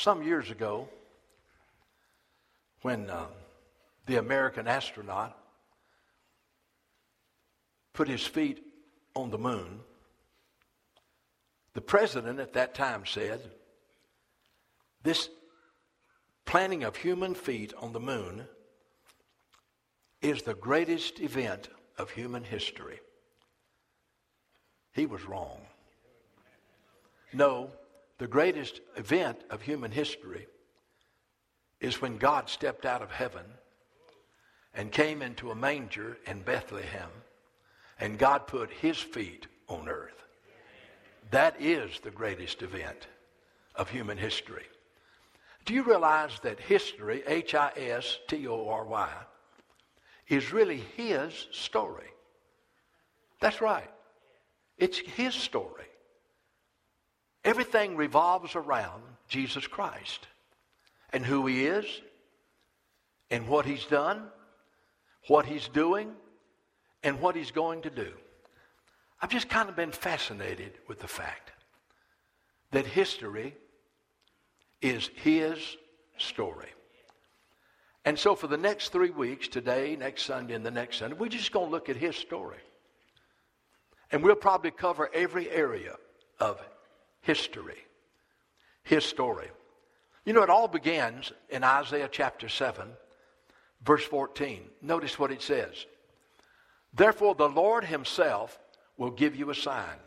Some years ago, when uh, the American astronaut put his feet on the moon, the president at that time said, This planting of human feet on the moon is the greatest event of human history. He was wrong. No, the greatest event of human history is when God stepped out of heaven and came into a manger in Bethlehem, and God put his feet on earth. That is the greatest event of human history. Do you realize that history, H I S T O R Y, is really his story? That's right. It's his story. Everything revolves around Jesus Christ and who he is and what he's done, what he's doing, and what he's going to do. I've just kind of been fascinated with the fact that history is his story. And so for the next three weeks, today, next Sunday, and the next Sunday, we're just going to look at his story. And we'll probably cover every area of history, his story. You know, it all begins in Isaiah chapter 7, verse 14. Notice what it says. Therefore, the Lord himself will give you a sign.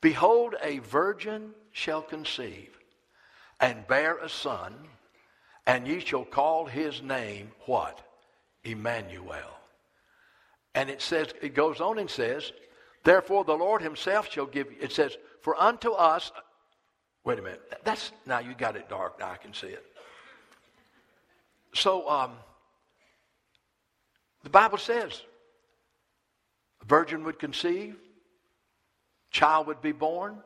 Behold, a virgin shall conceive and bear a son, and ye shall call his name what? Emmanuel. And it says, it goes on and says, Therefore the Lord himself shall give it says, For unto us, wait a minute, that's, now you got it dark, now I can see it. So, um, the Bible says, a virgin would conceive, child would be born,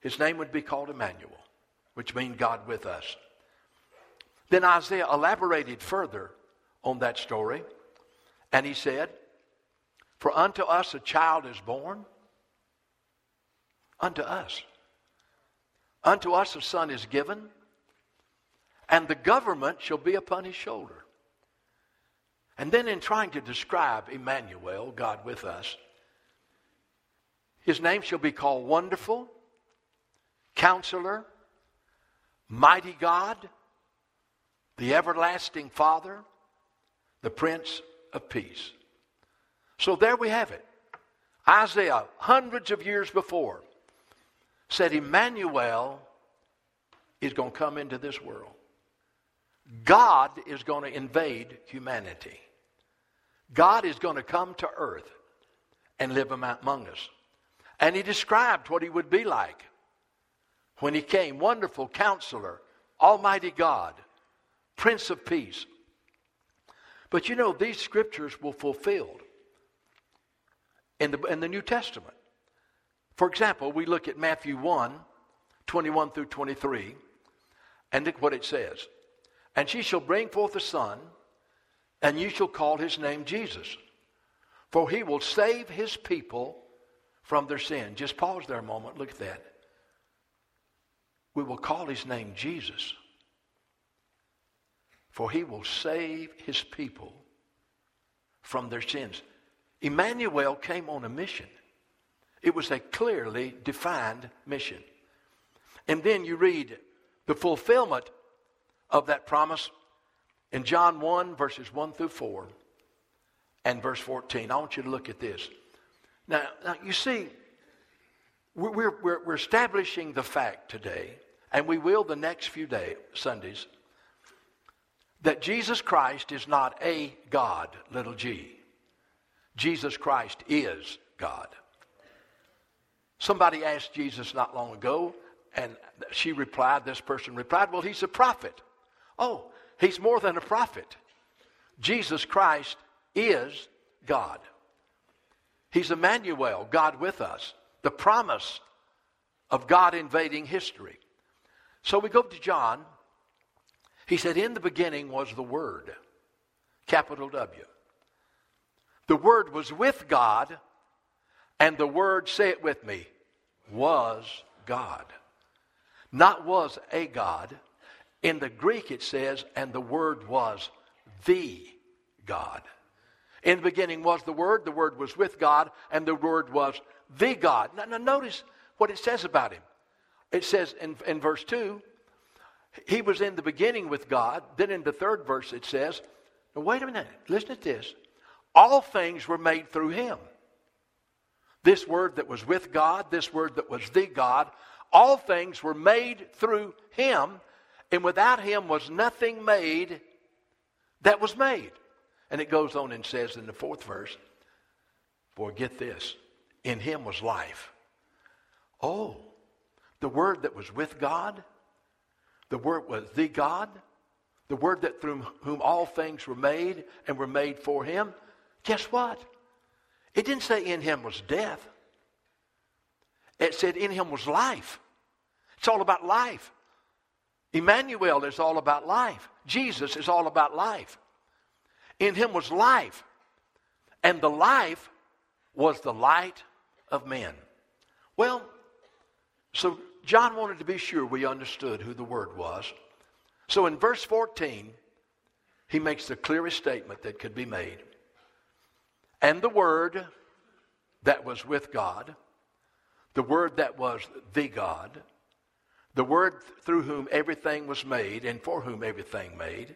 his name would be called Emmanuel, which means God with us. Then Isaiah elaborated further on that story, and he said, For unto us a child is born, unto us. Unto us a son is given, and the government shall be upon his shoulder. And then, in trying to describe Emmanuel, God with us, his name shall be called Wonderful, Counselor, Mighty God, the Everlasting Father, the Prince of Peace. So there we have it. Isaiah, hundreds of years before, said Emmanuel is going to come into this world. God is going to invade humanity. God is going to come to earth and live among us. And he described what he would be like when he came wonderful counselor, Almighty God, Prince of Peace. But you know, these scriptures were fulfilled in the, in the New Testament. For example, we look at Matthew 1 21 through 23, and look what it says. And she shall bring forth a son, and you shall call his name Jesus, for he will save his people from their sin. Just pause there a moment. Look at that. We will call his name Jesus, for he will save his people from their sins. Emmanuel came on a mission. It was a clearly defined mission. And then you read the fulfillment of that promise in John 1, verses 1 through 4, and verse 14. I want you to look at this. Now, now you see, we're, we're, we're establishing the fact today, and we will the next few days, Sundays, that Jesus Christ is not a God, little g. Jesus Christ is God. Somebody asked Jesus not long ago, and she replied, this person replied, Well, he's a prophet. Oh, he's more than a prophet. Jesus Christ is God. He's Emmanuel, God with us, the promise of God invading history. So we go to John. He said, In the beginning was the Word, capital W. The Word was with God, and the Word, say it with me, was God. Not was a God. In the Greek it says, and the Word was the God. In the beginning was the Word, the Word was with God, and the Word was the God. Now, now notice what it says about him. It says in, in verse 2, he was in the beginning with God. Then in the third verse it says, now wait a minute, listen to this. All things were made through him. This word that was with God, this word that was the God, all things were made through him, and without him was nothing made that was made. And it goes on and says in the fourth verse, For get this, in him was life. Oh, the word that was with God, the word was the God, the word that through whom all things were made and were made for him. Guess what? It didn't say in him was death. It said in him was life. It's all about life. Emmanuel is all about life. Jesus is all about life. In him was life. And the life was the light of men. Well, so John wanted to be sure we understood who the Word was. So in verse 14, he makes the clearest statement that could be made. And the Word that was with God, the Word that was the God, the Word through whom everything was made and for whom everything made,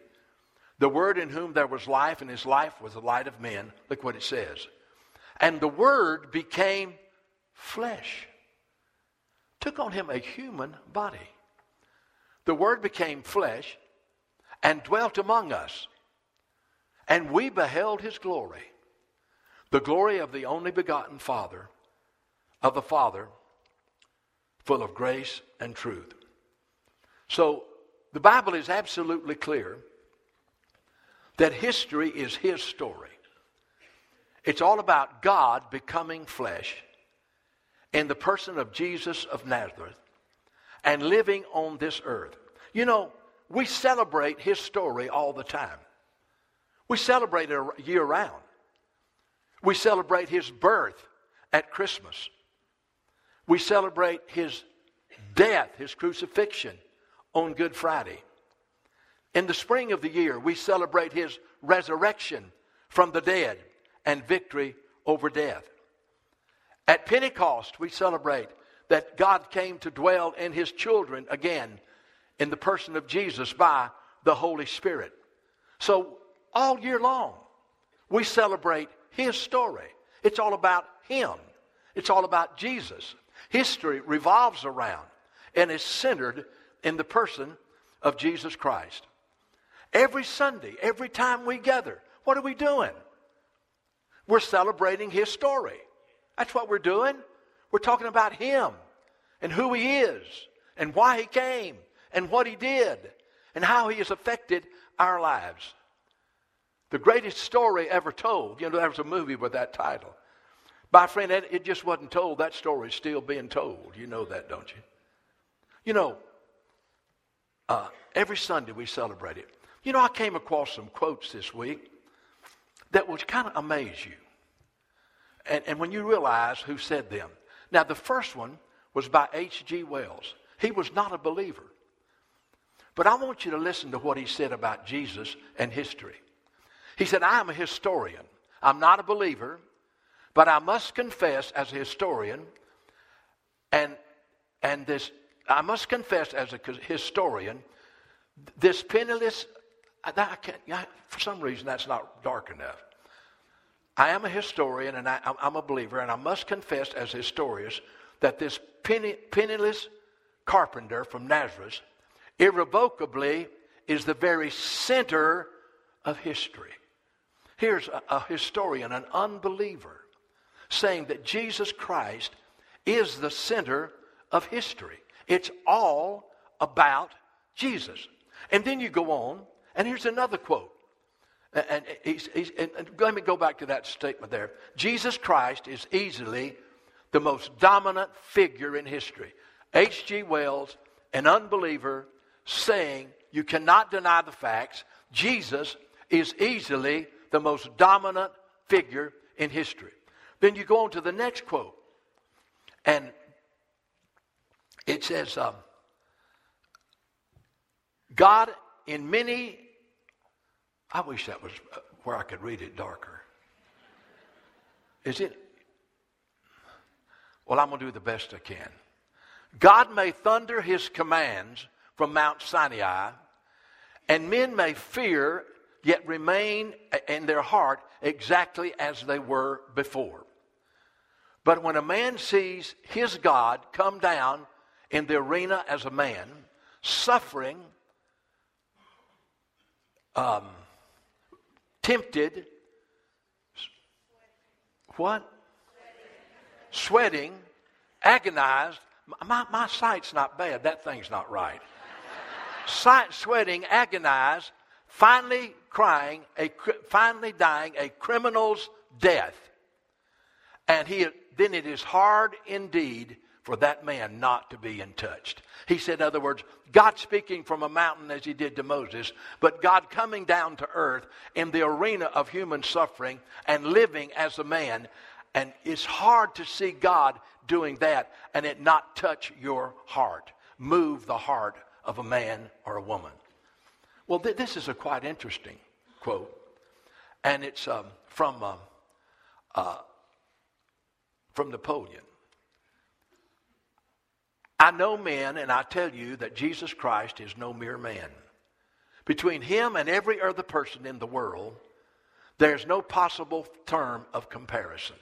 the Word in whom there was life, and his life was the light of men. Look what it says. And the Word became flesh, took on him a human body. The Word became flesh and dwelt among us. And we beheld his glory, the glory of the only begotten Father, of the Father, full of grace and truth. So the Bible is absolutely clear that history is his story. It's all about God becoming flesh in the person of Jesus of Nazareth and living on this earth. You know, we celebrate his story all the time. We celebrate it year round. We celebrate his birth at Christmas. We celebrate his death, his crucifixion on Good Friday. In the spring of the year, we celebrate his resurrection from the dead and victory over death. At Pentecost, we celebrate that God came to dwell in his children again in the person of Jesus by the Holy Spirit. So, all year long, we celebrate his story. It's all about him, it's all about Jesus. History revolves around and is centered in the person of Jesus Christ. Every Sunday, every time we gather, what are we doing? We're celebrating his story. That's what we're doing. We're talking about him and who he is and why he came and what he did and how he has affected our lives. The greatest story ever told. You know, there was a movie with that title. My friend, it just wasn't told. That story is still being told. You know that, don't you? You know, uh, every Sunday we celebrate it. You know, I came across some quotes this week that would kind of amaze you. And, and when you realize who said them. Now, the first one was by H.G. Wells. He was not a believer. But I want you to listen to what he said about Jesus and history. He said, I am a historian. I'm not a believer, but I must confess as a historian, and, and this, I must confess as a historian, this penniless, I, I can't, I, for some reason that's not dark enough. I am a historian and I, am a believer, and I must confess as a historian that this penny, penniless carpenter from Nazareth irrevocably is the very center of history. Here's a, a historian, an unbeliever, saying that Jesus Christ is the center of history. It's all about Jesus. And then you go on, and here's another quote and, he's, he's, and let me go back to that statement there. Jesus Christ is easily the most dominant figure in history. H.G. Wells, an unbeliever, saying you cannot deny the facts. Jesus is easily the most dominant figure in history. Then you go on to the next quote, and it says, um, God, in many, I wish that was where I could read it darker. Is it? Well, I'm going to do the best I can. God may thunder his commands from Mount Sinai, and men may fear, yet remain in their heart exactly as they were before. But when a man sees his God come down in the arena as a man, suffering, um, tempted, what? Sweating, agonized. My, my sight's not bad. That thing's not right. Sight, sweating, agonized, finally crying, a, finally dying a criminal's death. And he, then it is hard indeed for that man not to be in touched. He said, in other words, God speaking from a mountain as he did to Moses, but God coming down to earth in the arena of human suffering and living as a man. And it's hard to see God doing that and it not touch your heart, move the heart of a man or a woman. Well, th- this is a quite interesting quote, and it's um, from uh, uh, from Napoleon. I know men, and I tell you that Jesus Christ is no mere man. Between him and every other person in the world, there's no possible term of comparison.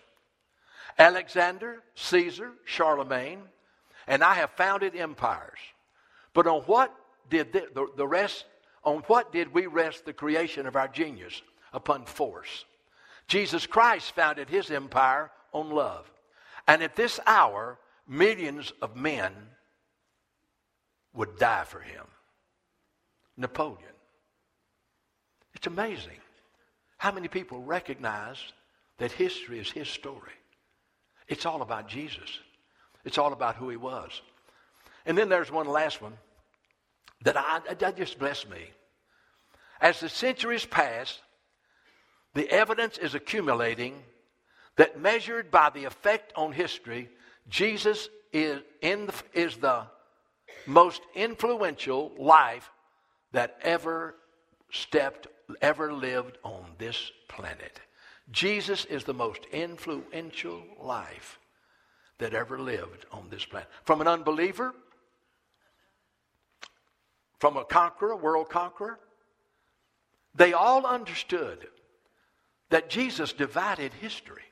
Alexander, Caesar, Charlemagne, and I have founded empires. But on what did the, the, the rest, on what did we rest the creation of our genius? Upon force. Jesus Christ founded his empire on love. And at this hour, millions of men would die for him. Napoleon. It's amazing how many people recognize that history is his story. It's all about Jesus. It's all about who he was. And then there's one last one that I, that just blessed me. As the centuries pass, the evidence is accumulating that measured by the effect on history, Jesus is, in the, is the most influential life that ever stepped, ever lived on this planet. Jesus is the most influential life that ever lived on this planet. From an unbeliever, from a conqueror, world conqueror, they all understood that Jesus divided history.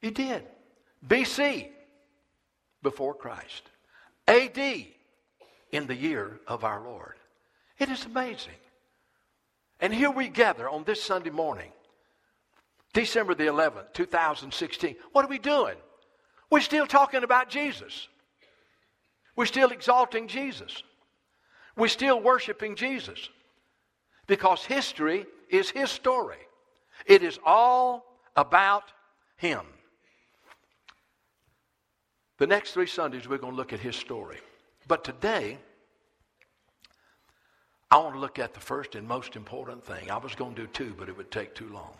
He did. BC, before Christ. AD, in the year of our Lord. It is amazing. And here we gather on this Sunday morning, December the 11th, 2016. What are we doing? We're still talking about Jesus. We're still exalting Jesus. We're still worshiping Jesus. Because history is his story. It is all about him. The next three Sundays, we're going to look at his story. But today, I want to look at the first and most important thing. I was going to do two, but it would take too long.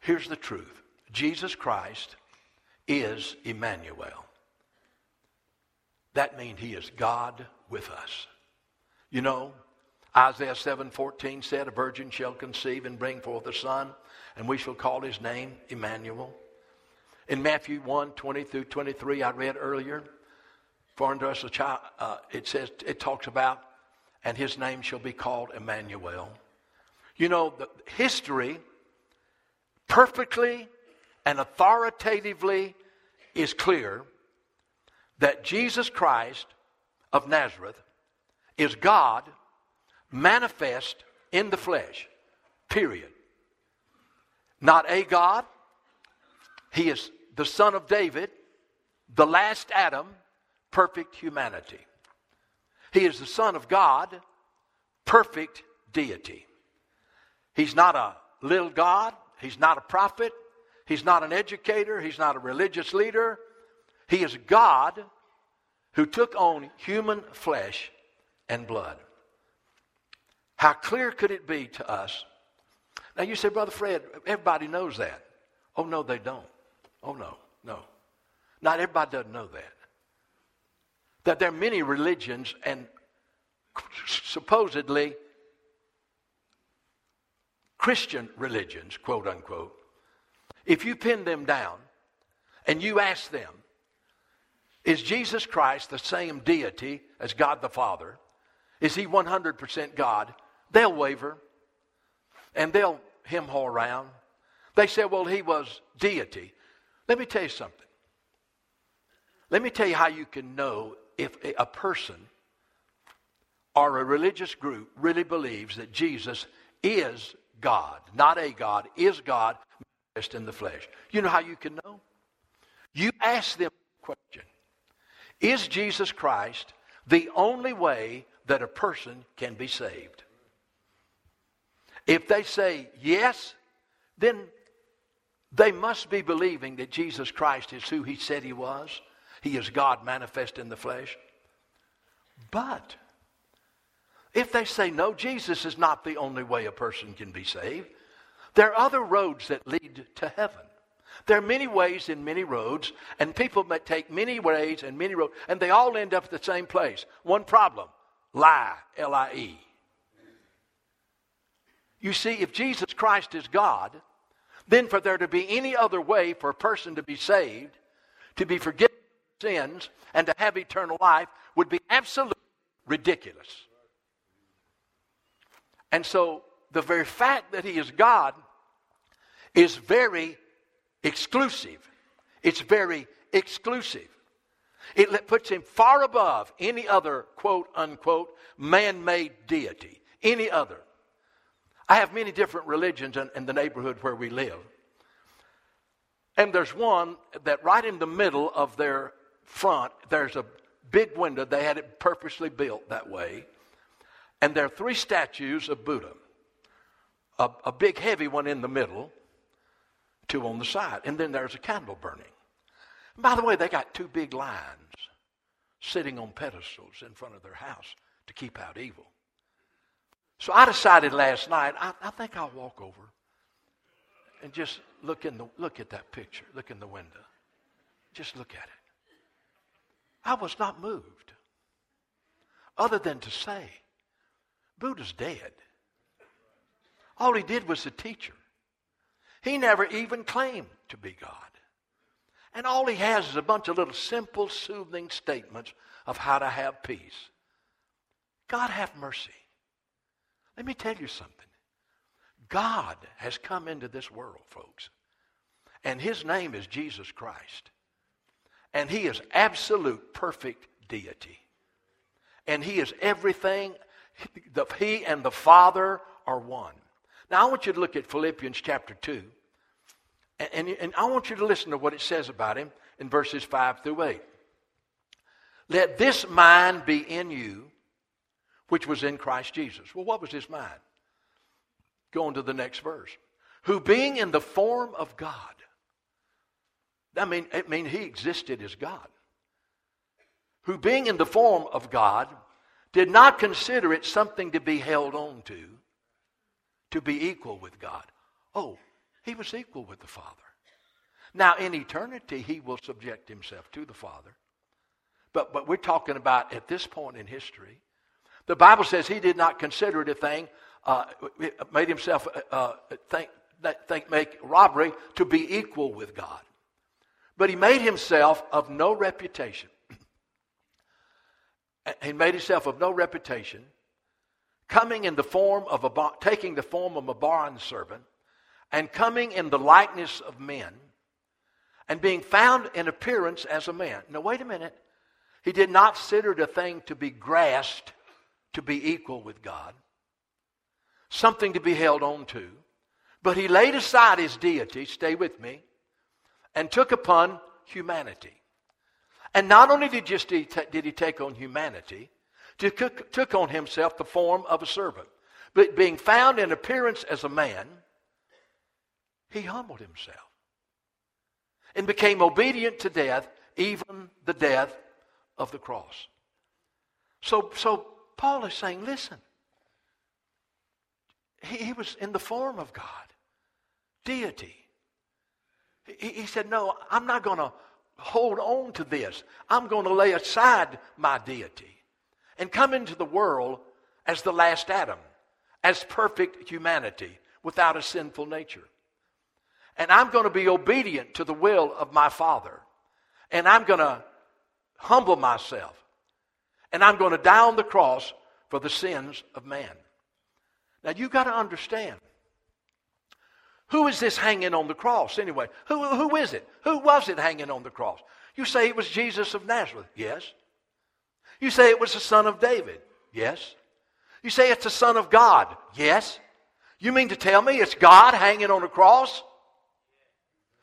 Here's the truth Jesus Christ is Emmanuel. That means he is God with us. You know, Isaiah 7:14 said, "A virgin shall conceive and bring forth a son, and we shall call his name Emmanuel." In Matthew 1 20 through 23, I read earlier, for unto us a child, uh, it says, it talks about, and his name shall be called Emmanuel. You know, the history perfectly and authoritatively is clear that Jesus Christ of Nazareth is God manifest in the flesh, period. Not a God. He is the son of David, the last Adam, perfect humanity. He is the Son of God, perfect deity. He's not a little God. He's not a prophet. He's not an educator. He's not a religious leader. He is God who took on human flesh and blood. How clear could it be to us? Now you say, Brother Fred, everybody knows that. Oh, no, they don't. Oh, no, no. Not everybody doesn't know that. That there are many religions and supposedly Christian religions, quote unquote, if you pin them down and you ask them, is Jesus Christ the same deity as God the Father? Is he 100% God? They'll waver and they'll hem haw around. They say, well, he was deity. Let me tell you something. Let me tell you how you can know if a person or a religious group really believes that Jesus is God, not a God, is God manifest in the flesh. You know how you can know? You ask them a question Is Jesus Christ the only way that a person can be saved? If they say yes, then they must be believing that Jesus Christ is who he said he was. He is God manifest in the flesh. But if they say, no, Jesus is not the only way a person can be saved, there are other roads that lead to heaven. There are many ways and many roads, and people may take many ways and many roads, and they all end up at the same place. One problem lie, L I E. You see, if Jesus Christ is God, then for there to be any other way for a person to be saved, to be forgiven sins, and to have eternal life would be absolutely ridiculous. And so the very fact that he is God is very exclusive. It's very exclusive. It puts him far above any other quote unquote man made deity, any other. I have many different religions in, in, the neighborhood where we live. And there's one that right in the middle of their front, there's a big window. They had it purposely built that way. And there are three statues of Buddha a, a big, heavy one in the middle, two on the side. And then there's a candle burning. And by the way, they got two big lions sitting on pedestals in front of their house to keep out evil. So I decided last night, I, I think I'll walk over and just look in the look at that picture, look in the window. Just look at it. I was not moved, other than to say, Buddha's dead. All he did was a teacher. He never even claimed to be God. And all he has is a bunch of little simple, soothing statements of how to have peace. God have mercy. Let me tell you something. God has come into this world, folks. And his name is Jesus Christ. And he is absolute perfect deity. And he is everything he and the Father are one. Now, I want you to look at Philippians chapter 2, and, and, and I want you to listen to what it says about him in verses 5 through 8. Let this mind be in you, which was in Christ Jesus. Well, what was his mind? Go on to the next verse. Who being in the form of God, I mean, I mean, he existed as God. Who being in the form of God, did not consider it something to be held on to, to be equal with God. Oh, he was equal with the Father. Now, in eternity, he will subject himself to the Father. But, but we're talking about at this point in history. The Bible says he did not consider it a thing, uh, made himself uh, uh think, think, make robbery to be equal with God. But he made himself of no reputation he made himself of no reputation, coming in the form of a taking the form of a bond servant, and coming in the likeness of men, and being found in appearance as a man. Now wait a minute. He did not consider a thing to be grasped to be equal with God, something to be held on to. But he laid aside his deity, stay with me, and took upon humanity. And not only did, just he did he take on humanity, he took on himself the form of a servant. But being found in appearance as a man, he humbled himself and became obedient to death, even the death of the cross. So, so Paul is saying, listen, he, he was in the form of God, deity. He, he said, no, I'm not going to hold on to this. I'm going to lay aside my deity and come into the world as the last Adam, as perfect humanity without a sinful nature. And I'm going to be obedient to the will of my Father. And I'm going to humble myself. And I'm going to die on the cross for the sins of man. Now you've got to understand. Who is this hanging on the cross anyway? Who, who is it? Who was it hanging on the cross? You say it was Jesus of Nazareth. Yes. You say it was the son of David. Yes. You say it's the son of God. Yes. You mean to tell me it's God hanging on a cross?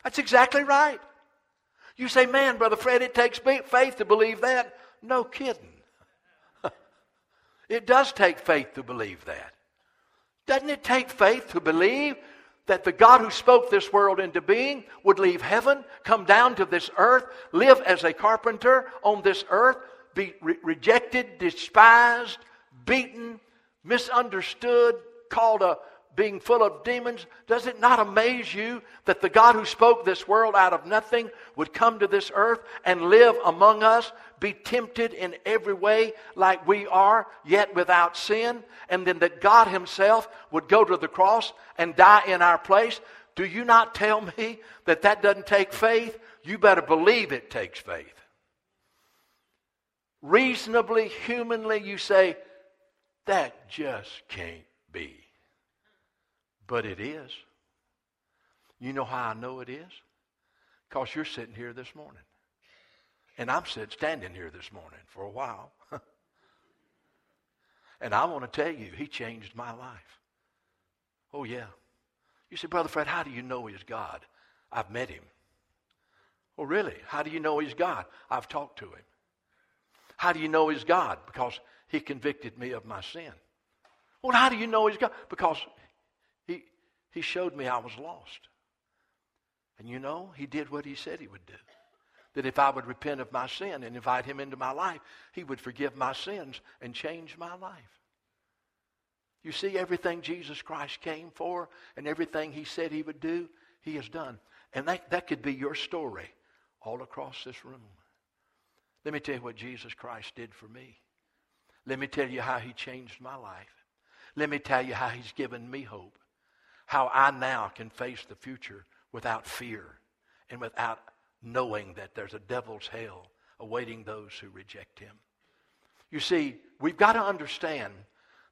That's exactly right. You say, man, Brother Fred, it takes faith to believe that. No kidding. it does take faith to believe that. Doesn't it take faith to believe that the God who spoke this world into being would leave heaven, come down to this earth, live as a carpenter on this earth, be re- rejected, despised, beaten, misunderstood, called a being full of demons, does it not amaze you that the God who spoke this world out of nothing would come to this earth and live among us, be tempted in every way like we are, yet without sin, and then that God Himself would go to the cross and die in our place? Do you not tell me that that doesn't take faith? You better believe it takes faith. Reasonably, humanly, you say, that just can't be. But it is. You know how I know it is? Because you're sitting here this morning. And I'm sitting standing here this morning for a while. and I want to tell you, he changed my life. Oh, yeah. You say, Brother Fred, how do you know he's God? I've met him. Oh, really? How do you know he's God? I've talked to him. How do you know he's God? Because he convicted me of my sin. Well, how do you know he's God? Because he, showed me I was lost. And you know, he did what he said he would do. That if I would repent of my sin and invite him into my life, he would forgive my sins and change my life. You see, everything Jesus Christ came for and everything he said he would do, he has done. And that, that could be your story all across this room. Let me tell you what Jesus Christ did for me. Let me tell you how he changed my life. Let me tell you how he's given me hope how I now can face the future without fear and without knowing that there's a devil's hell awaiting those who reject him. You see, we've got to understand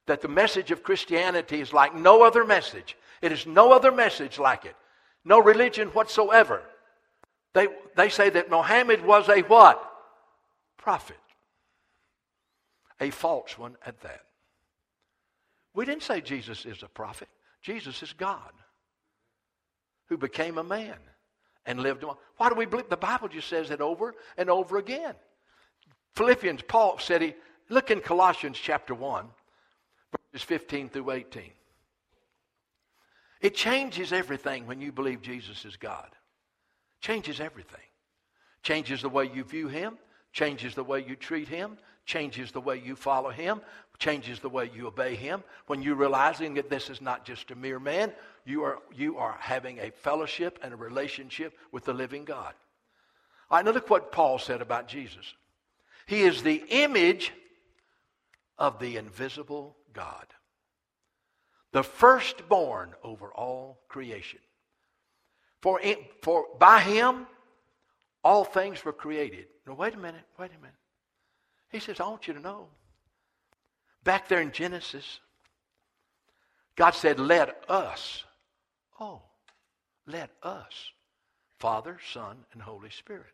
that the message of Christianity is like no other message. It is no other message like it. No religion whatsoever. They, they say that Mohammed was a what? Prophet. A false one at that. We didn't say Jesus is a prophet. Jesus is God who became a man and lived on. Why do we believe? The Bible just says it over and over again. Philippians, Paul said he, look in Colossians chapter 1, verses 15 through 18. It changes everything when you believe Jesus is God. Changes everything. Changes the way you view him, changes the way you treat him, changes the way you follow him, changes the way you obey him. When you're realizing that this is not just a mere man, you are, you are having a fellowship and a relationship with the living God. All right, look what Paul said about Jesus. He is the image of the invisible God, the firstborn over all creation. For, in, for by him all things were created. Now, wait a minute, wait a minute. He says, I want you to know. Back there in Genesis, God said, Let us. Oh, let us. Father, Son, and Holy Spirit.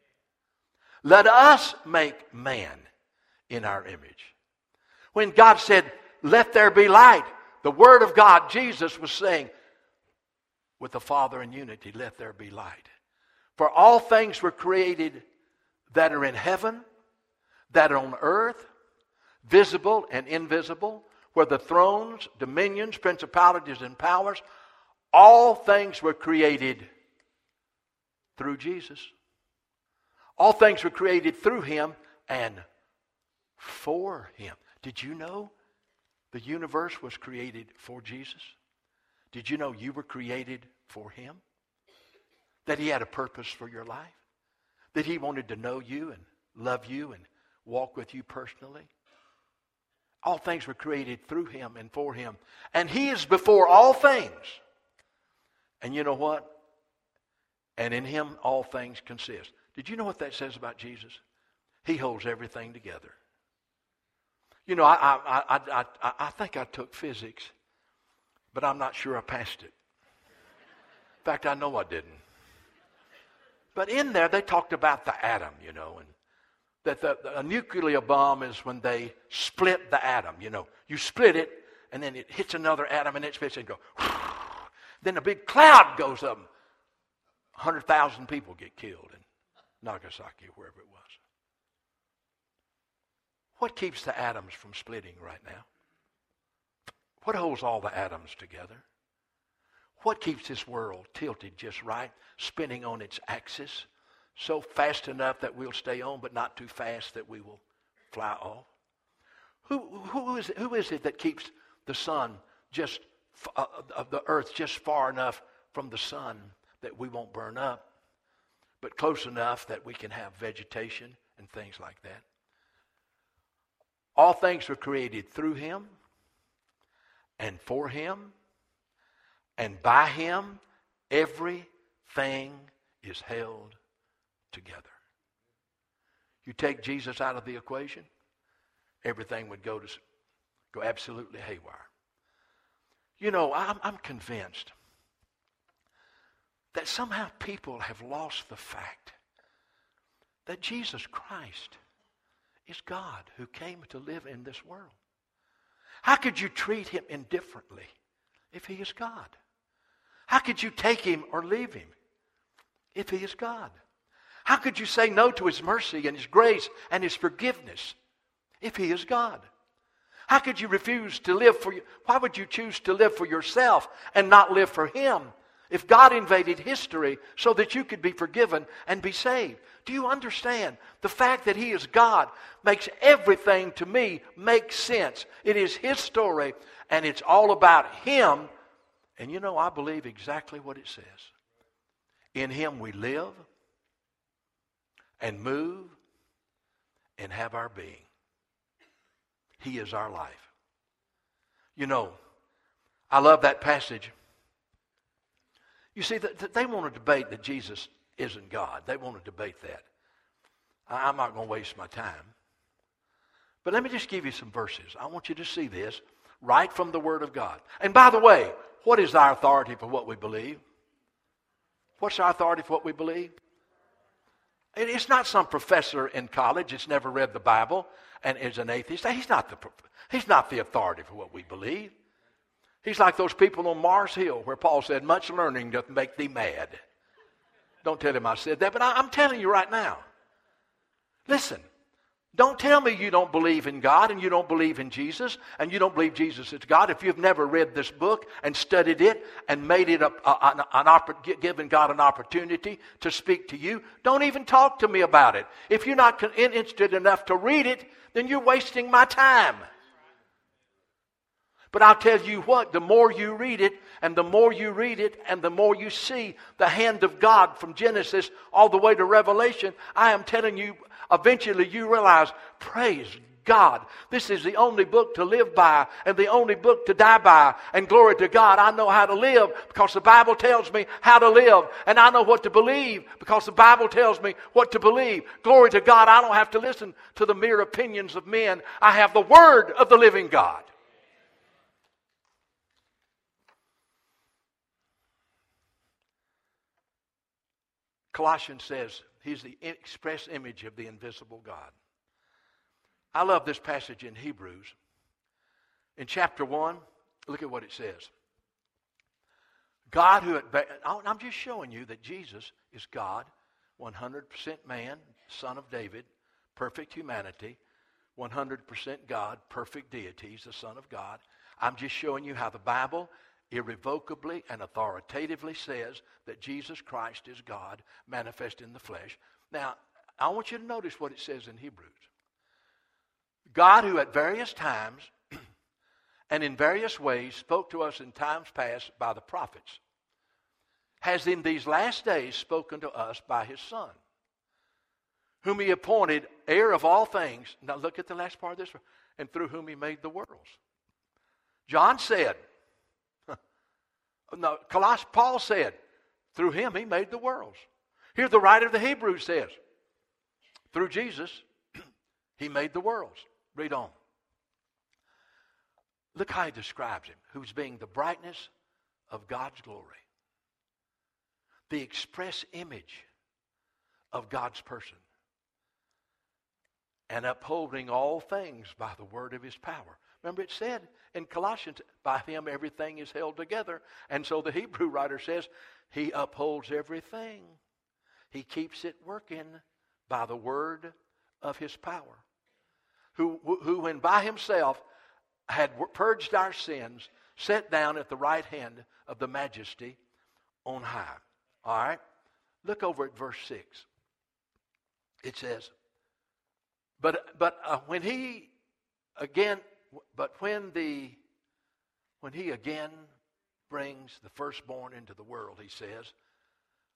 Let us make man in our image. When God said, Let there be light, the Word of God, Jesus was saying, with the Father in unity, let there be light. For all things were created that are in heaven that are on earth, visible and invisible, where the thrones, dominions, principalities, and powers, all things were created through Jesus. All things were created through him and for him. Did you know the universe was created for Jesus? Did you know you were created for him? That he had a purpose for your life? That he wanted to know you and love you and walk with you personally. All things were created through him and for him. And he is before all things. And you know what? And in him all things consist. Did you know what that says about Jesus? He holds everything together. You know, I, I, I, I, I think I took physics, but I'm not sure I passed it. In fact, I know I didn't. But in there, they talked about the atom, you know, and that the, a nuclear bomb is when they split the atom. You know, you split it, and then it hits another atom, and it splits and go. Then a big cloud goes up. 100,000 people get killed in Nagasaki, wherever it was. What keeps the atoms from splitting right now? What holds all the atoms together? What keeps this world tilted just right, spinning on its axis, so fast enough that we'll stay on, but not too fast that we will fly off? Who, who, is, it, who is it that keeps the sun just, uh, of the earth just far enough from the sun that we won't burn up, but close enough that we can have vegetation and things like that? All things were created through him and for him, and by him everything is held together. You take Jesus out of the equation, everything would go to go absolutely haywire. You know, I'm, I'm convinced that somehow people have lost the fact that Jesus Christ is God who came to live in this world. How could you treat him indifferently if he is God? How could you take him or leave him if he is God? How could you say no to his mercy and his grace and his forgiveness if he is God? How could you refuse to live for you? Why would you choose to live for yourself and not live for him if God invaded history so that you could be forgiven and be saved? Do you understand? The fact that He is God makes everything to me make sense. It is His story, and it's all about Him. And you know, I believe exactly what it says. In Him we live and move and have our being. He is our life. You know, I love that passage you see, they want to debate that Jesus isn't God. They want to debate that. I'm not going to waste my time. But let me just give you some verses. I want you to see this right from the Word of God. And by the way, what is our authority for what we believe? What's our authority for what we believe? It's not some professor in college that's never read the Bible and is an atheist. He's not the, he's not the authority for what we believe. He's like those people on Mars Hill where Paul said, Much learning doth make thee mad. Don't tell him I said that, but I, I'm telling you right now. Listen, don't tell me you don't believe in God and you don't believe in Jesus and you don't believe Jesus is God if you've never read this book and studied it and made it a, a, an, an given God an opportunity to speak to you. Don't even talk to me about it. If you're not interested enough to read it, then you're wasting my time. But I'll tell you what, the more you read it, and the more you read it, and the more you see the hand of God from Genesis all the way to Revelation, I am telling you, eventually you realize, praise God. This is the only book to live by and the only book to die by. And glory to God, I know how to live because the Bible tells me how to live. And I know what to believe because the Bible tells me what to believe. Glory to God, I don't have to listen to the mere opinions of men. I have the Word of the living God. Colossians says he's the express image of the invisible God. I love this passage in Hebrews. In chapter 1, look at what it says. God who, I'm just showing you that Jesus is God, 100% man, son of David, perfect humanity, 100% God, perfect deity. He's the Son of God. I'm just showing you how the Bible irrevocably and authoritatively says that Jesus Christ is God manifest in the flesh. Now, I want you to notice what it says in Hebrews. God, who at various times and in various ways spoke to us in times past by the prophets, has in these last days spoken to us by his Son, whom he appointed heir of all things. Now look at the last part of this. and through whom he made the worlds. John said, no, Coloss, Paul said, through him he made the worlds. Here the writer of the Hebrews says, through Jesus he made the worlds. Read on. Look how he describes him, who's being the brightness of God's glory, the express image of God's person, and upholding all things by the word of his power. Remember, it said in Colossians, by him everything is held together. And so the Hebrew writer says, he upholds everything, he keeps it working by the word of his power. Who, who when by himself had purged our sins, sat down at the right hand of the majesty on high. All right? Look over at verse 6. It says, But, but uh, when he again, but when the, when he again brings the firstborn into the world, he says,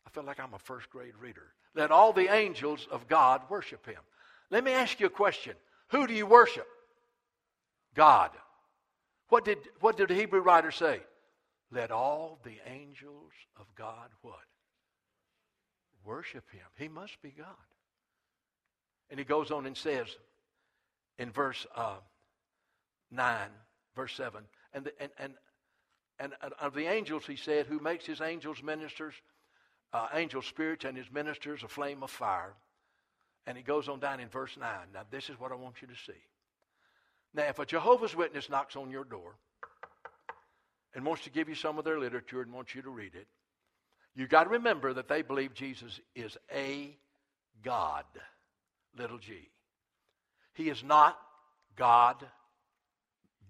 I feel like I'm a first grade reader. Let all the angels of God worship him. Let me ask you a question. Who do you worship? God. What did, what did the Hebrew writer say? Let all the angels of God what? Worship him. He must be God. And he goes on and says in verse uh, 9, verse 7, and, the, and, and, and of the angels, he said, who makes his angels ministers, uh, angel spirits, and his ministers a flame of fire. And he goes on down in verse 9. Now, this is what I want you to see. Now, if a Jehovah's Witness knocks on your door and wants to give you some of their literature and wants you to read it, you got to remember that they believe Jesus is a God, little g. He is not God,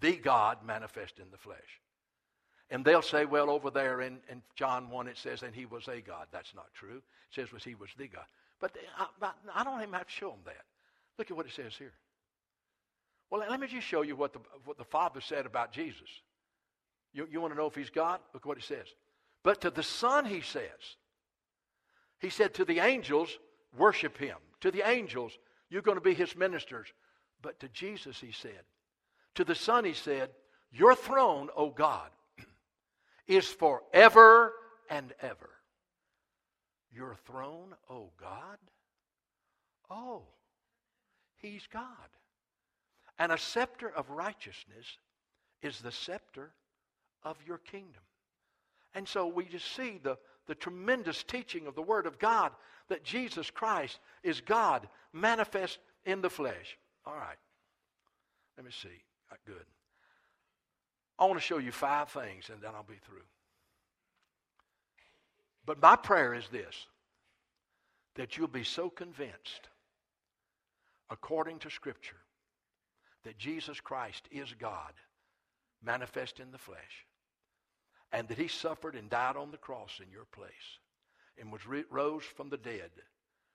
the God manifest in the flesh. And they'll say, well, over there in, in John 1, it says, and he was a God. That's not true. It says was he was the God. But I, I don't even have to show them that. Look at what it says here. Well, let me just show you what the, what the Father said about Jesus. You, you want to know if he's God? Look what it says. But to the Son, he says, he said to the angels, worship him. To the angels, you're going to be his ministers. But to Jesus, he said, to the Son, he said, Your throne, O God, is forever and ever. Your throne, O God? Oh, he's God. And a scepter of righteousness is the scepter of your kingdom. And so we just see the, the tremendous teaching of the Word of God that Jesus Christ is God manifest in the flesh. All right. Let me see. Right, good. I want to show you five things and then I'll be through. But my prayer is this that you'll be so convinced, according to Scripture, that Jesus Christ is God, manifest in the flesh, and that he suffered and died on the cross in your place and was re- rose from the dead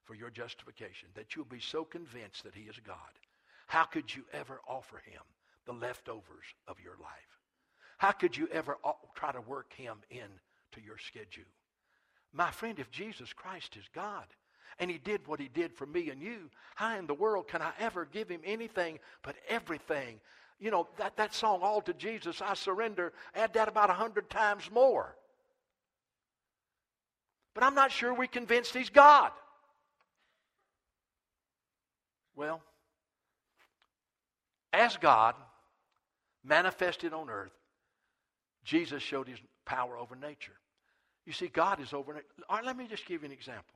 for your justification, that you'll be so convinced that he is God. How could you ever offer him the leftovers of your life? How could you ever uh, try to work him into your schedule? My friend, if Jesus Christ is God, and he did what he did for me and you, how in the world can I ever give him anything but everything? You know, that, that song, All to Jesus, I Surrender, add that about a hundred times more. But I'm not sure we're convinced he's God. Well, as God manifested on earth, Jesus showed his power over nature. You see, God is over. Right, let me just give you an example.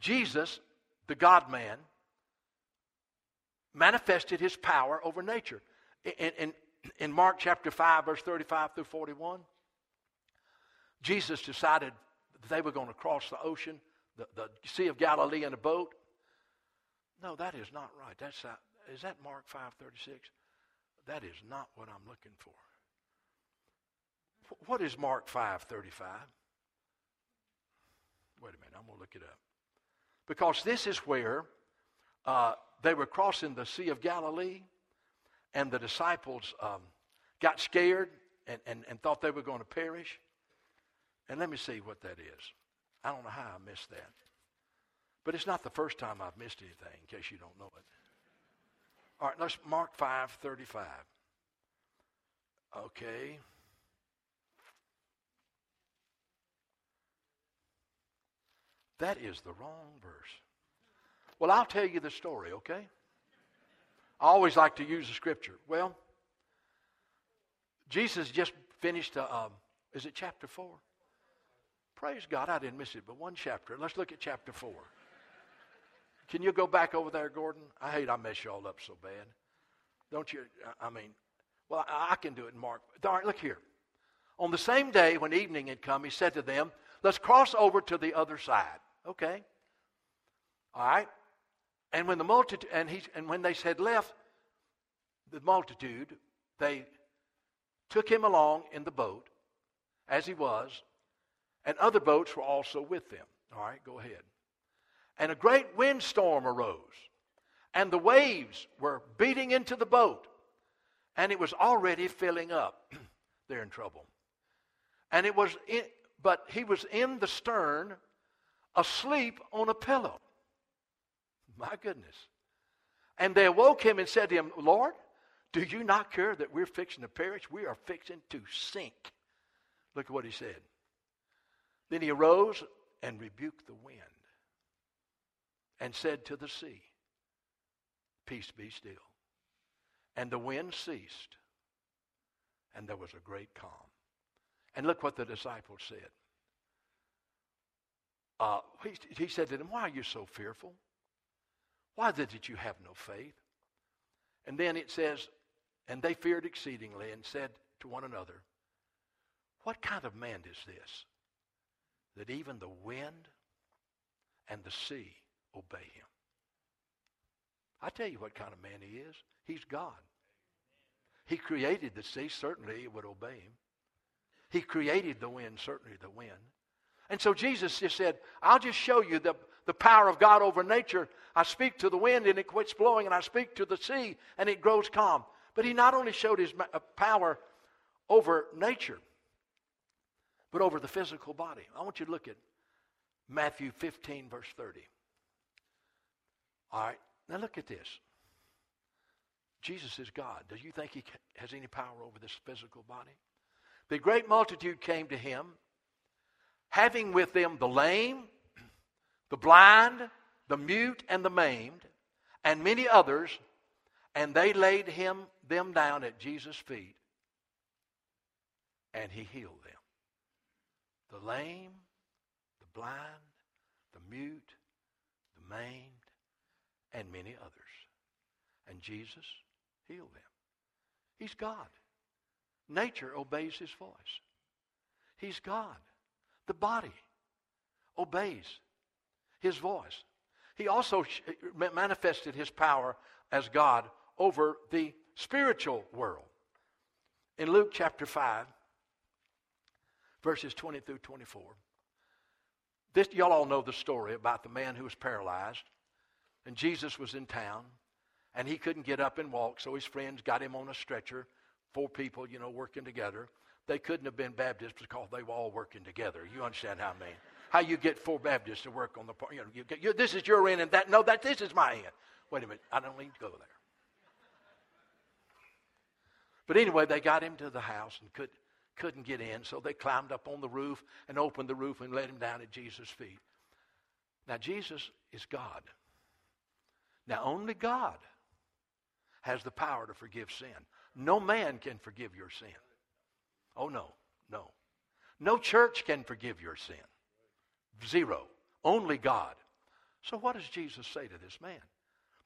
Jesus, the God man, manifested his power over nature. In, in, in Mark chapter 5, verse 35 through 41, Jesus decided they were going to cross the ocean, the, the Sea of Galilee in a boat. No, that is not right. That's not, is that Mark 5:36? That is not what I'm looking for. What is Mark 5:35? Wait a minute, I'm going to look it up. Because this is where uh, they were crossing the Sea of Galilee, and the disciples um, got scared and, and, and thought they were going to perish. And let me see what that is. I don't know how I missed that. But it's not the first time I've missed anything, in case you don't know it. All right, let's Mark 5 35. Okay. That is the wrong verse. Well, I'll tell you the story, okay? I always like to use the scripture. Well, Jesus just finished, a, um, is it chapter 4? Praise God, I didn't miss it, but one chapter. Let's look at chapter 4. Can you go back over there, Gordon? I hate I mess you all up so bad. Don't you? I mean, well, I can do it Mark. All right, look here. On the same day when evening had come, he said to them, Let's cross over to the other side. Okay. All right. And when the multitude and he and when they said left the multitude, they took him along in the boat as he was, and other boats were also with them. All right, go ahead. And a great windstorm arose, and the waves were beating into the boat, and it was already filling up. They're in trouble. And it was in, but he was in the stern asleep on a pillow. My goodness. And they awoke him and said to him, Lord, do you not care that we're fixing to perish? We are fixing to sink. Look at what he said. Then he arose and rebuked the wind and said to the sea, Peace be still. And the wind ceased, and there was a great calm. And look what the disciples said. Uh, he, he said to them, Why are you so fearful? Why that you have no faith? And then it says, And they feared exceedingly and said to one another, What kind of man is this that even the wind and the sea obey him? I tell you what kind of man he is. He's God. He created the sea, certainly it would obey him. He created the wind, certainly the wind. And so Jesus just said, I'll just show you the, the power of God over nature. I speak to the wind and it quits blowing, and I speak to the sea and it grows calm. But he not only showed his uh, power over nature, but over the physical body. I want you to look at Matthew 15, verse 30. All right, now look at this. Jesus is God. Do you think he has any power over this physical body? The great multitude came to him, having with them the lame, the blind, the mute, and the maimed, and many others, and they laid him them down at Jesus' feet, and he healed them. The lame, the blind, the mute, the maimed, and many others. And Jesus healed them. He's God. Nature obeys his voice. He's God. The body obeys his voice. He also manifested his power as God over the spiritual world. In Luke chapter 5, verses 20 through 24, this, y'all all know the story about the man who was paralyzed, and Jesus was in town, and he couldn't get up and walk, so his friends got him on a stretcher four people, you know, working together. They couldn't have been Baptists because they were all working together. You understand how I mean? How you get four Baptists to work on the part? You know, you get, you, this is your end, and that no, that this is my end. Wait a minute, I don't need to go there. But anyway, they got him to the house and could, couldn't get in, so they climbed up on the roof and opened the roof and let him down at Jesus' feet. Now, Jesus is God. Now, only God has the power to forgive sin. No man can forgive your sin. Oh, no, no. No church can forgive your sin. Zero. Only God. So, what does Jesus say to this man?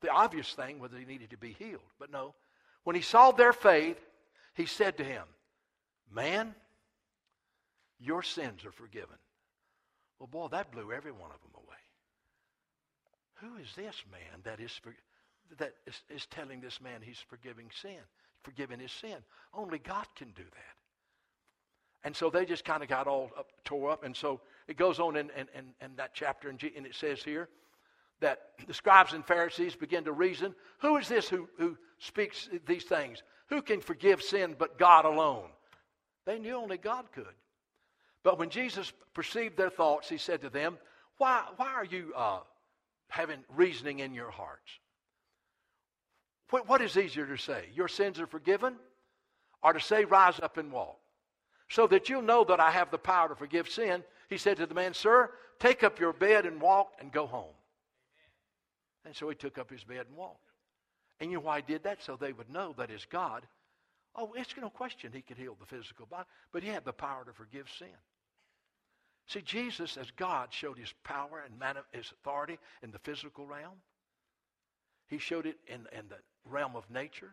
The obvious thing was that he needed to be healed. But no, when he saw their faith, he said to him, Man, your sins are forgiven. Well, boy, that blew every one of them away. Who is this man that is, that is, is telling this man he's forgiving sin? forgiving his sin. Only God can do that. And so they just kind of got all up, tore up. And so it goes on in, in, in, in that chapter, and it says here that the scribes and Pharisees begin to reason who is this who, who speaks these things? Who can forgive sin but God alone? They knew only God could. But when Jesus perceived their thoughts, he said to them, Why, why are you uh, having reasoning in your hearts? What, what is easier to say? Your sins are forgiven? Or to say, rise up and walk? So that you'll know that I have the power to forgive sin, he said to the man, Sir, take up your bed and walk and go home. And so he took up his bed and walked. And you know why he did that? So they would know that his God. Oh, it's no question he could heal the physical body, but he had the power to forgive sin. See, Jesus, as God, showed his power and his authority in the physical realm. He showed it in, in the realm of nature.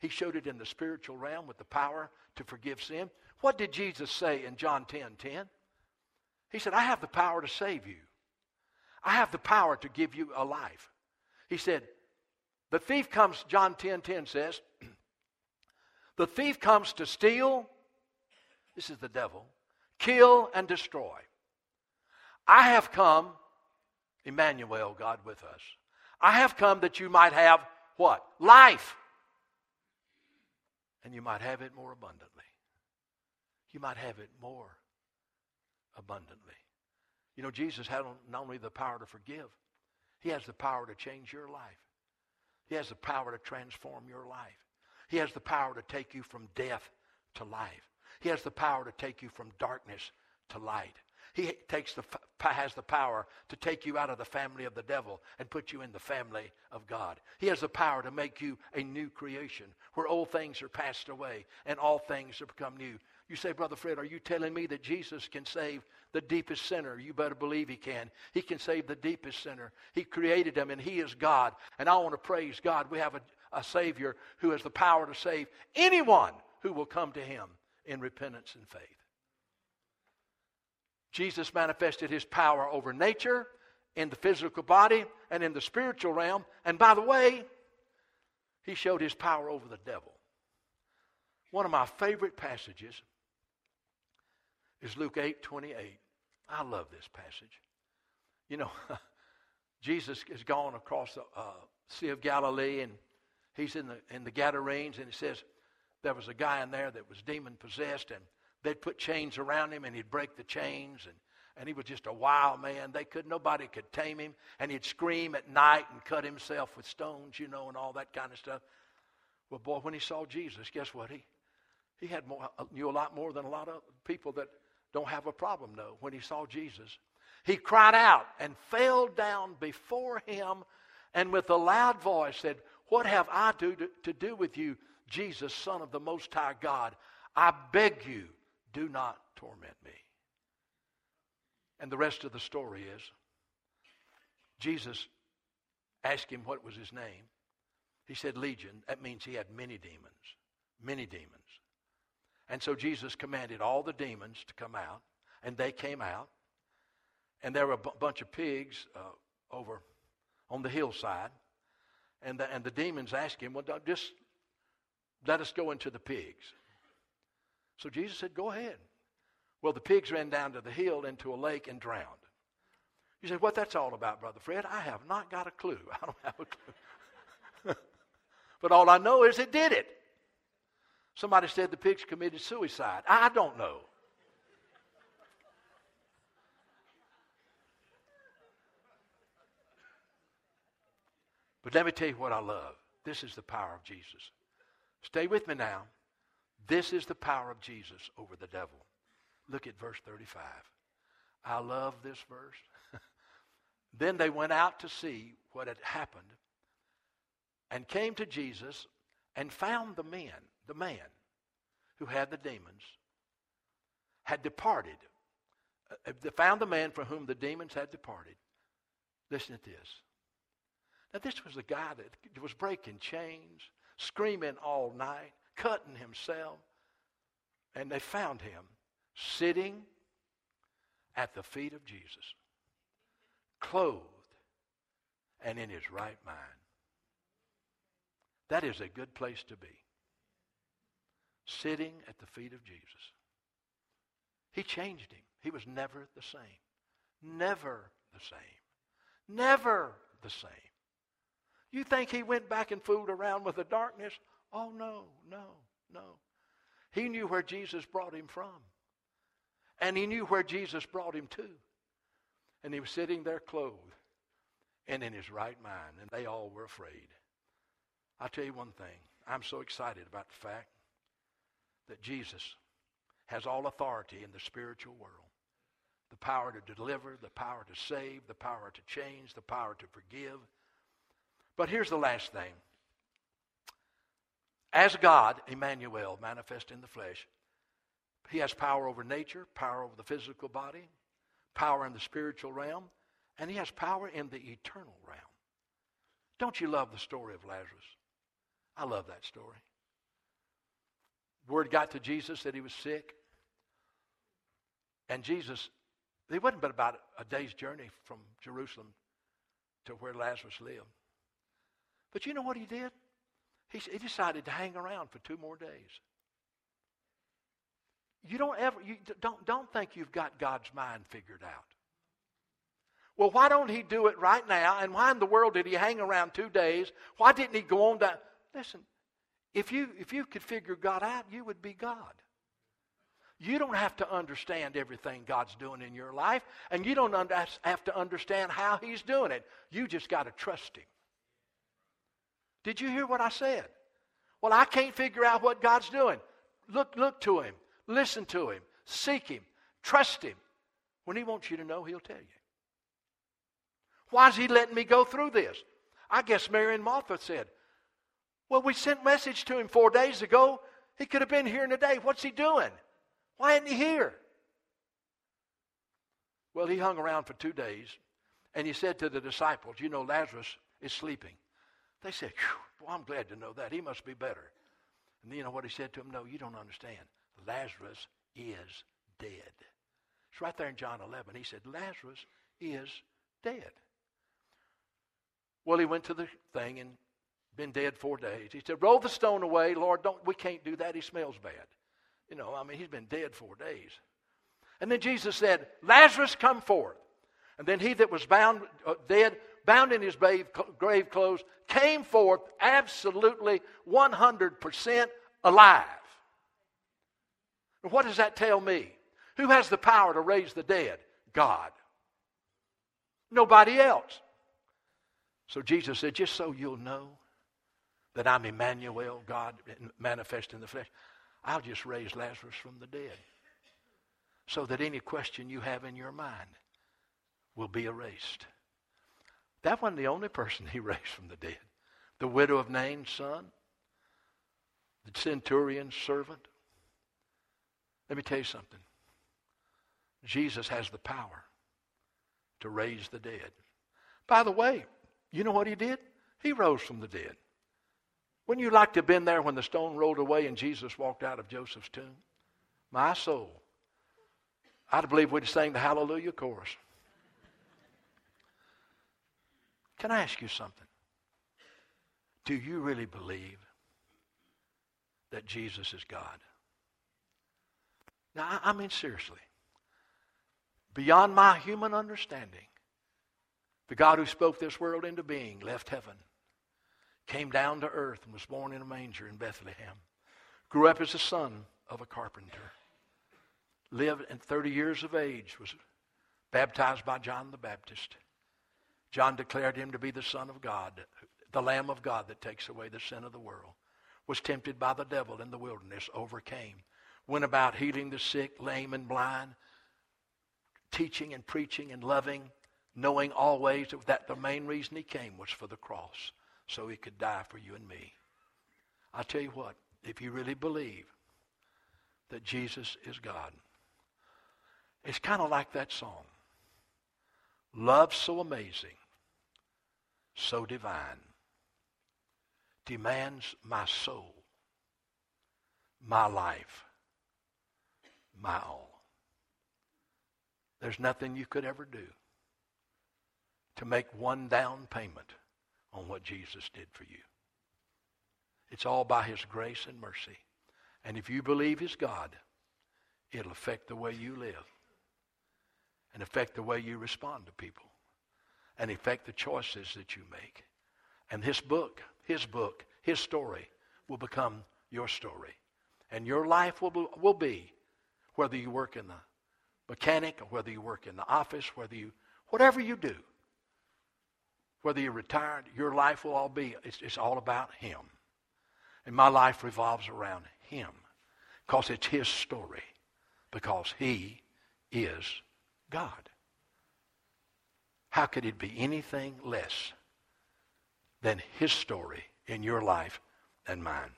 He showed it in the spiritual realm with the power to forgive sin. What did Jesus say in John 10 10? He said, I have the power to save you. I have the power to give you a life. He said, The thief comes, John 10 10 says, the thief comes to steal, this is the devil, kill and destroy. I have come, Emmanuel, God with us. I have come that you might have what? Life. And you might have it more abundantly. You might have it more abundantly. You know, Jesus had not only the power to forgive, he has the power to change your life. He has the power to transform your life. He has the power to take you from death to life. He has the power to take you from darkness to light. He takes the, has the power to take you out of the family of the devil and put you in the family of God. He has the power to make you a new creation where old things are passed away and all things have become new. You say, Brother Fred, are you telling me that Jesus can save the deepest sinner? You better believe he can. He can save the deepest sinner. He created them and he is God. And I want to praise God. We have a, a Savior who has the power to save anyone who will come to him in repentance and faith. Jesus manifested his power over nature, in the physical body, and in the spiritual realm. And by the way, he showed his power over the devil. One of my favorite passages is Luke 8 28. I love this passage. You know, Jesus has gone across the uh, Sea of Galilee and he's in the, in the Gadarenes, and it says there was a guy in there that was demon possessed, and they'd put chains around him and he'd break the chains and and he was just a wild man. They could nobody could tame him, and he'd scream at night and cut himself with stones, you know, and all that kind of stuff. Well, boy, when he saw Jesus, guess what? He he had more, uh, knew a lot more than a lot of people that don't have a problem know. When he saw Jesus, he cried out and fell down before him, and with a loud voice said, "What have I do to, to do with you, Jesus, Son of the Most High God? I beg you." Do not torment me. And the rest of the story is Jesus asked him what was his name. He said Legion. That means he had many demons. Many demons. And so Jesus commanded all the demons to come out, and they came out. And there were a b- bunch of pigs uh, over on the hillside. And the, and the demons asked him, Well, just let us go into the pigs. So Jesus said, Go ahead. Well, the pigs ran down to the hill into a lake and drowned. You say, What that's all about, Brother Fred? I have not got a clue. I don't have a clue. but all I know is it did it. Somebody said the pigs committed suicide. I don't know. But let me tell you what I love. This is the power of Jesus. Stay with me now. This is the power of Jesus over the devil. Look at verse 35. I love this verse. then they went out to see what had happened and came to Jesus and found the man, the man who had the demons, had departed. Uh, they found the man from whom the demons had departed. Listen to this. Now, this was the guy that was breaking chains, screaming all night, cutting himself. And they found him sitting at the feet of Jesus, clothed and in his right mind. That is a good place to be. Sitting at the feet of Jesus. He changed him. He was never the same. Never the same. Never the same. You think he went back and fooled around with the darkness? Oh, no, no, no. He knew where Jesus brought him from. And he knew where Jesus brought him to. And he was sitting there clothed and in his right mind. And they all were afraid. I'll tell you one thing. I'm so excited about the fact that Jesus has all authority in the spiritual world the power to deliver, the power to save, the power to change, the power to forgive. But here's the last thing. As God, Emmanuel, manifest in the flesh, he has power over nature, power over the physical body, power in the spiritual realm, and he has power in the eternal realm. Don't you love the story of Lazarus? I love that story. Word got to Jesus that he was sick. And Jesus, it wasn't but about a day's journey from Jerusalem to where Lazarus lived. But you know what he did? He, he decided to hang around for two more days. You don't ever you don't don't think you've got God's mind figured out. Well, why don't he do it right now? And why in the world did he hang around two days? Why didn't he go on down? Listen, if you if you could figure God out, you would be God. You don't have to understand everything God's doing in your life, and you don't have to understand how He's doing it. You just got to trust Him. Did you hear what I said? Well, I can't figure out what God's doing. Look, look to Him, listen to Him, seek Him, trust Him. When He wants you to know, He'll tell you. Why is He letting me go through this? I guess Mary and Martha said, Well, we sent message to Him four days ago. He could have been here in a day. What's He doing? Why isn't He here? Well, He hung around for two days, and He said to the disciples, You know, Lazarus is sleeping. They said, Well, I'm glad to know that. He must be better. And then you know what he said to them? No, you don't understand. Lazarus is dead. It's right there in John 11. He said, Lazarus is dead. Well, he went to the thing and been dead four days. He said, Roll the stone away. Lord, don't we can't do that. He smells bad. You know, I mean, he's been dead four days. And then Jesus said, Lazarus, come forth. And then he that was bound, uh, dead, bound in his grave clothes, came forth absolutely 100% alive. what does that tell me? Who has the power to raise the dead? God. Nobody else. So Jesus said, just so you'll know that I'm Emmanuel, God manifest in the flesh, I'll just raise Lazarus from the dead. So that any question you have in your mind will be erased. That wasn't the only person he raised from the dead. The widow of Nain's son, the centurion's servant. Let me tell you something. Jesus has the power to raise the dead. By the way, you know what he did? He rose from the dead. Wouldn't you like to have been there when the stone rolled away and Jesus walked out of Joseph's tomb? My soul. I'd believe we'd sing the Hallelujah chorus. Can I ask you something? Do you really believe that Jesus is God? Now, I mean, seriously. Beyond my human understanding, the God who spoke this world into being left heaven, came down to earth, and was born in a manger in Bethlehem, grew up as the son of a carpenter, lived at 30 years of age, was baptized by John the Baptist John declared him to be the Son of God, the Lamb of God that takes away the sin of the world. Was tempted by the devil in the wilderness, overcame. Went about healing the sick, lame, and blind, teaching and preaching and loving, knowing always that the main reason he came was for the cross, so he could die for you and me. I tell you what, if you really believe that Jesus is God, it's kind of like that song. Love so amazing so divine demands my soul, my life, my all. There's nothing you could ever do to make one down payment on what Jesus did for you. It's all by his grace and mercy. And if you believe he's God, it'll affect the way you live and affect the way you respond to people and affect the choices that you make. And this book, his book, his story will become your story. And your life will be, will be whether you work in the mechanic or whether you work in the office, whether you, whatever you do, whether you're retired, your life will all be, it's, it's all about Him. And my life revolves around Him because it's His story, because He is God. How could it be anything less than His story in your life and mine?